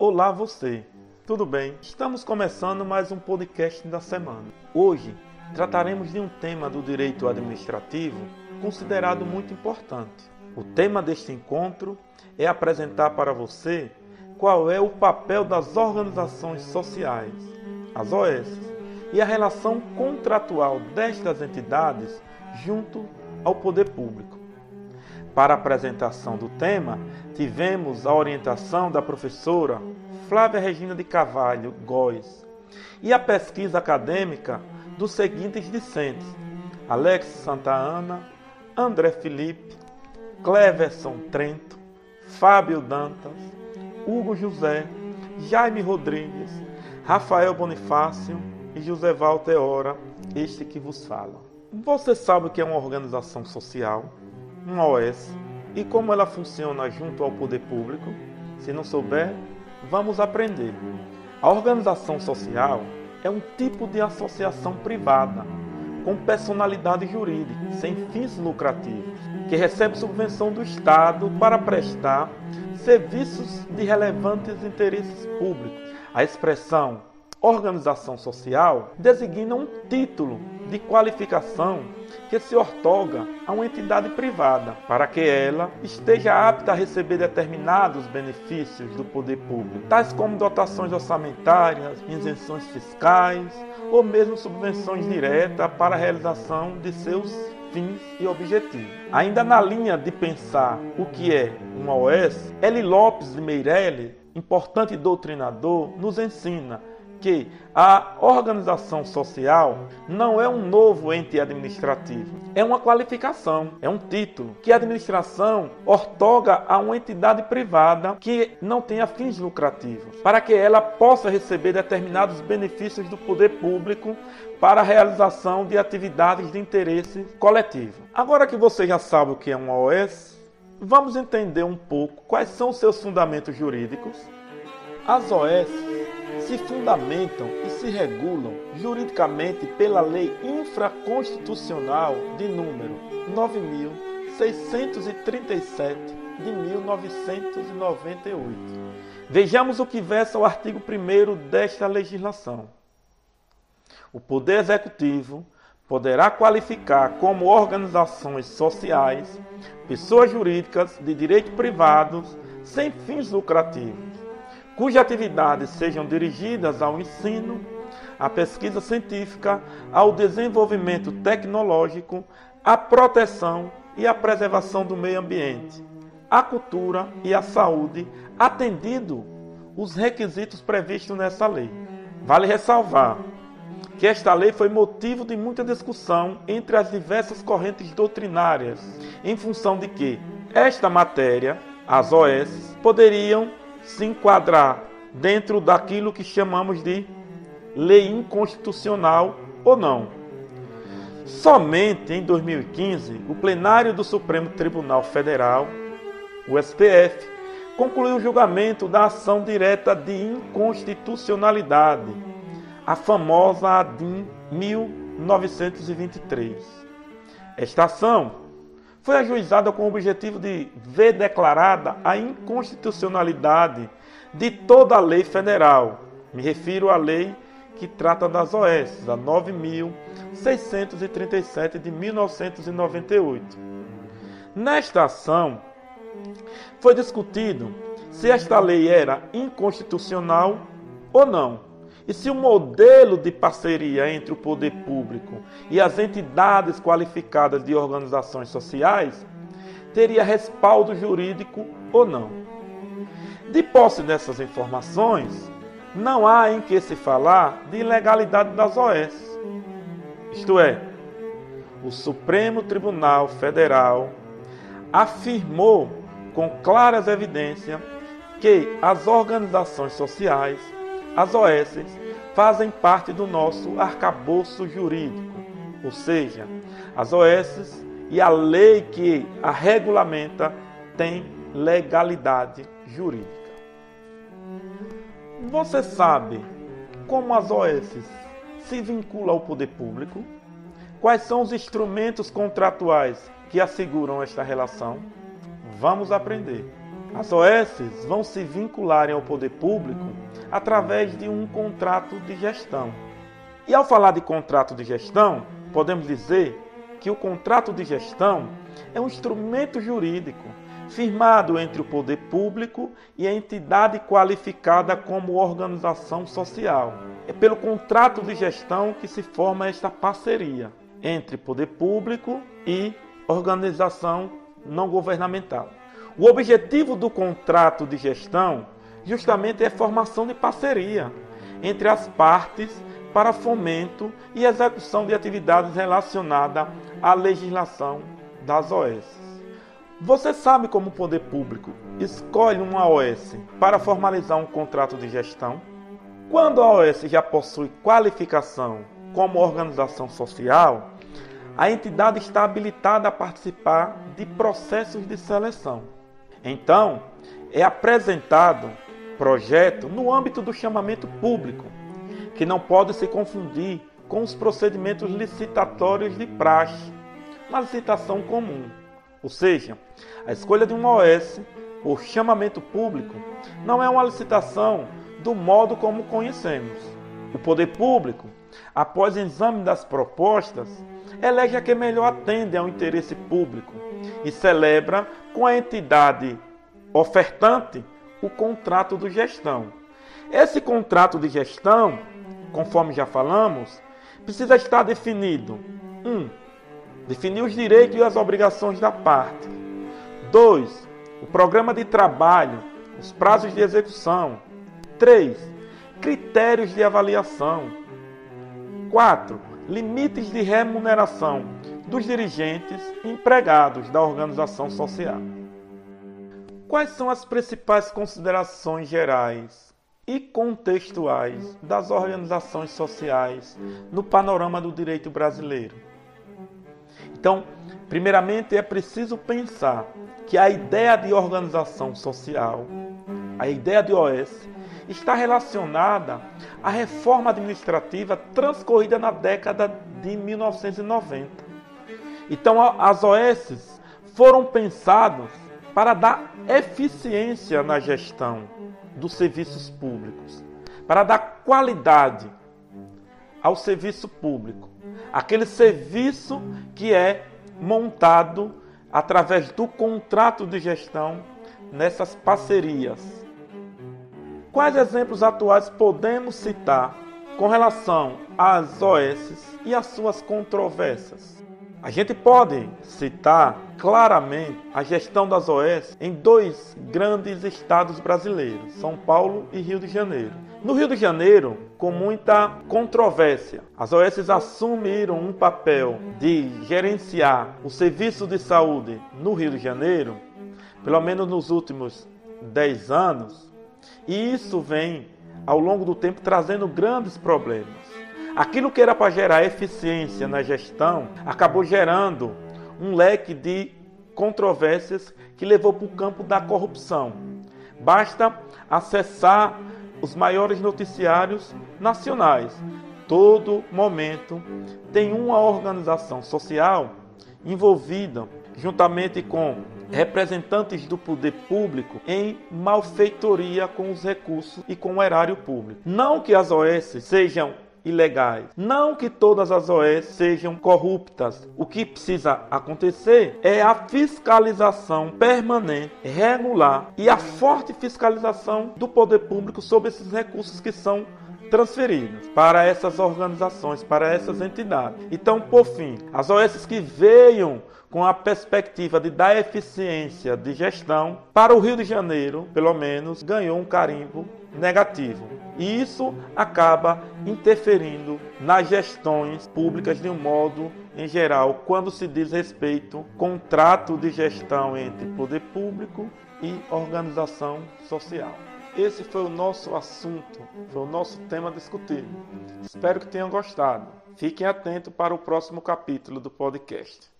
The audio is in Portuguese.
Olá você, tudo bem? Estamos começando mais um podcast da semana. Hoje trataremos de um tema do direito administrativo considerado muito importante. O tema deste encontro é apresentar para você qual é o papel das organizações sociais, as OS, e a relação contratual destas entidades junto ao poder público. Para a apresentação do tema, tivemos a orientação da professora Flávia Regina de Carvalho Góes e a pesquisa acadêmica dos seguintes discentes: Alex Santa Ana, André Felipe, Cleverson Trento, Fábio Dantas, Hugo José, Jaime Rodrigues, Rafael Bonifácio e José Valteora, este que vos fala. Você sabe o que é uma organização social? Uma OS e como ela funciona junto ao poder público? Se não souber, vamos aprender. A organização social é um tipo de associação privada com personalidade jurídica, sem fins lucrativos, que recebe subvenção do Estado para prestar serviços de relevantes interesses públicos. A expressão organização social designa um título de qualificação que se ortoga a uma entidade privada para que ela esteja apta a receber determinados benefícios do poder público, tais como dotações orçamentárias, isenções fiscais ou mesmo subvenções diretas para a realização de seus fins e objetivos. Ainda na linha de pensar o que é uma OS, Eli Lopes de Meirelles, importante doutrinador, nos ensina que a organização social não é um novo ente administrativo, é uma qualificação, é um título que a administração ortoga a uma entidade privada que não tenha fins lucrativos, para que ela possa receber determinados benefícios do poder público para a realização de atividades de interesse coletivo. Agora que você já sabe o que é uma OS, vamos entender um pouco quais são seus fundamentos jurídicos. As OS se fundamentam e se regulam juridicamente pela Lei Infraconstitucional de número 9637 de 1998. Vejamos o que versa o artigo 1 desta legislação. O Poder Executivo poderá qualificar como organizações sociais pessoas jurídicas de direito privado sem fins lucrativos cujas atividades sejam dirigidas ao ensino, à pesquisa científica, ao desenvolvimento tecnológico, à proteção e à preservação do meio ambiente, à cultura e à saúde, atendido os requisitos previstos nessa lei. Vale ressalvar que esta lei foi motivo de muita discussão entre as diversas correntes doutrinárias, em função de que esta matéria, as OS, poderiam se enquadrar dentro daquilo que chamamos de lei inconstitucional ou não. Somente em 2015, o plenário do Supremo Tribunal Federal, o STF, concluiu o julgamento da ação direta de inconstitucionalidade, a famosa ADIM 1923. Esta ação foi ajuizada com o objetivo de ver declarada a inconstitucionalidade de toda a lei federal. Me refiro à lei que trata das OS, a 9637 de 1998. Nesta ação, foi discutido se esta lei era inconstitucional ou não e se o modelo de parceria entre o poder público e as entidades qualificadas de organizações sociais teria respaldo jurídico ou não. De posse dessas informações, não há em que se falar de ilegalidade das OS. Isto é, o Supremo Tribunal Federal afirmou com claras evidências que as organizações sociais as OS fazem parte do nosso arcabouço jurídico, ou seja, as OS e a lei que a regulamenta tem legalidade jurídica. Você sabe como as OS se vinculam ao poder público? Quais são os instrumentos contratuais que asseguram esta relação? Vamos aprender. As OS vão se vincularem ao poder público através de um contrato de gestão. E ao falar de contrato de gestão, podemos dizer que o contrato de gestão é um instrumento jurídico firmado entre o poder público e a entidade qualificada como organização social. É pelo contrato de gestão que se forma esta parceria entre poder público e organização não governamental. O objetivo do contrato de gestão justamente é a formação de parceria entre as partes para fomento e execução de atividades relacionadas à legislação das OS. Você sabe como o poder público escolhe uma OS para formalizar um contrato de gestão? Quando a OS já possui qualificação como organização social, a entidade está habilitada a participar de processos de seleção. Então, é apresentado projeto no âmbito do chamamento público, que não pode se confundir com os procedimentos licitatórios de praxe, uma licitação comum. Ou seja, a escolha de uma OS por chamamento público não é uma licitação do modo como conhecemos. O poder público, após exame das propostas, elege a que melhor atende ao interesse público e celebra com a entidade ofertante o contrato de gestão. Esse contrato de gestão conforme já falamos, precisa estar definido: 1. Um, definir os direitos e as obrigações da parte. 2. O programa de trabalho, os prazos de execução. 3. Critérios de avaliação. 4. Limites de remuneração dos dirigentes empregados da organização social. Quais são as principais considerações gerais e contextuais das organizações sociais no panorama do direito brasileiro. Então, primeiramente é preciso pensar que a ideia de organização social, a ideia de OS, está relacionada à reforma administrativa transcorrida na década de 1990. Então, as OS foram pensadas para dar eficiência na gestão dos serviços públicos, para dar qualidade ao serviço público, aquele serviço que é montado através do contrato de gestão nessas parcerias. Quais exemplos atuais podemos citar com relação às OS e às suas controvérsias? A gente pode citar claramente a gestão das OS em dois grandes estados brasileiros, São Paulo e Rio de Janeiro. No Rio de Janeiro, com muita controvérsia, as OS assumiram um papel de gerenciar o serviço de saúde no Rio de Janeiro, pelo menos nos últimos 10 anos, e isso vem ao longo do tempo trazendo grandes problemas. Aquilo que era para gerar eficiência na gestão acabou gerando um leque de controvérsias que levou para o campo da corrupção. Basta acessar os maiores noticiários nacionais. Todo momento tem uma organização social envolvida, juntamente com representantes do poder público, em malfeitoria com os recursos e com o erário público. Não que as OS sejam ilegais. Não que todas as OS sejam corruptas. O que precisa acontecer é a fiscalização permanente, regular e a forte fiscalização do poder público sobre esses recursos que são transferidos para essas organizações, para essas entidades. Então, por fim, as OS que veio com a perspectiva de dar eficiência de gestão para o Rio de Janeiro, pelo menos, ganhou um carimbo negativo. E isso acaba interferindo nas gestões públicas de um modo em geral, quando se diz respeito contrato de gestão entre poder público e organização social. Esse foi o nosso assunto, foi o nosso tema discutido. Espero que tenham gostado. Fiquem atentos para o próximo capítulo do podcast.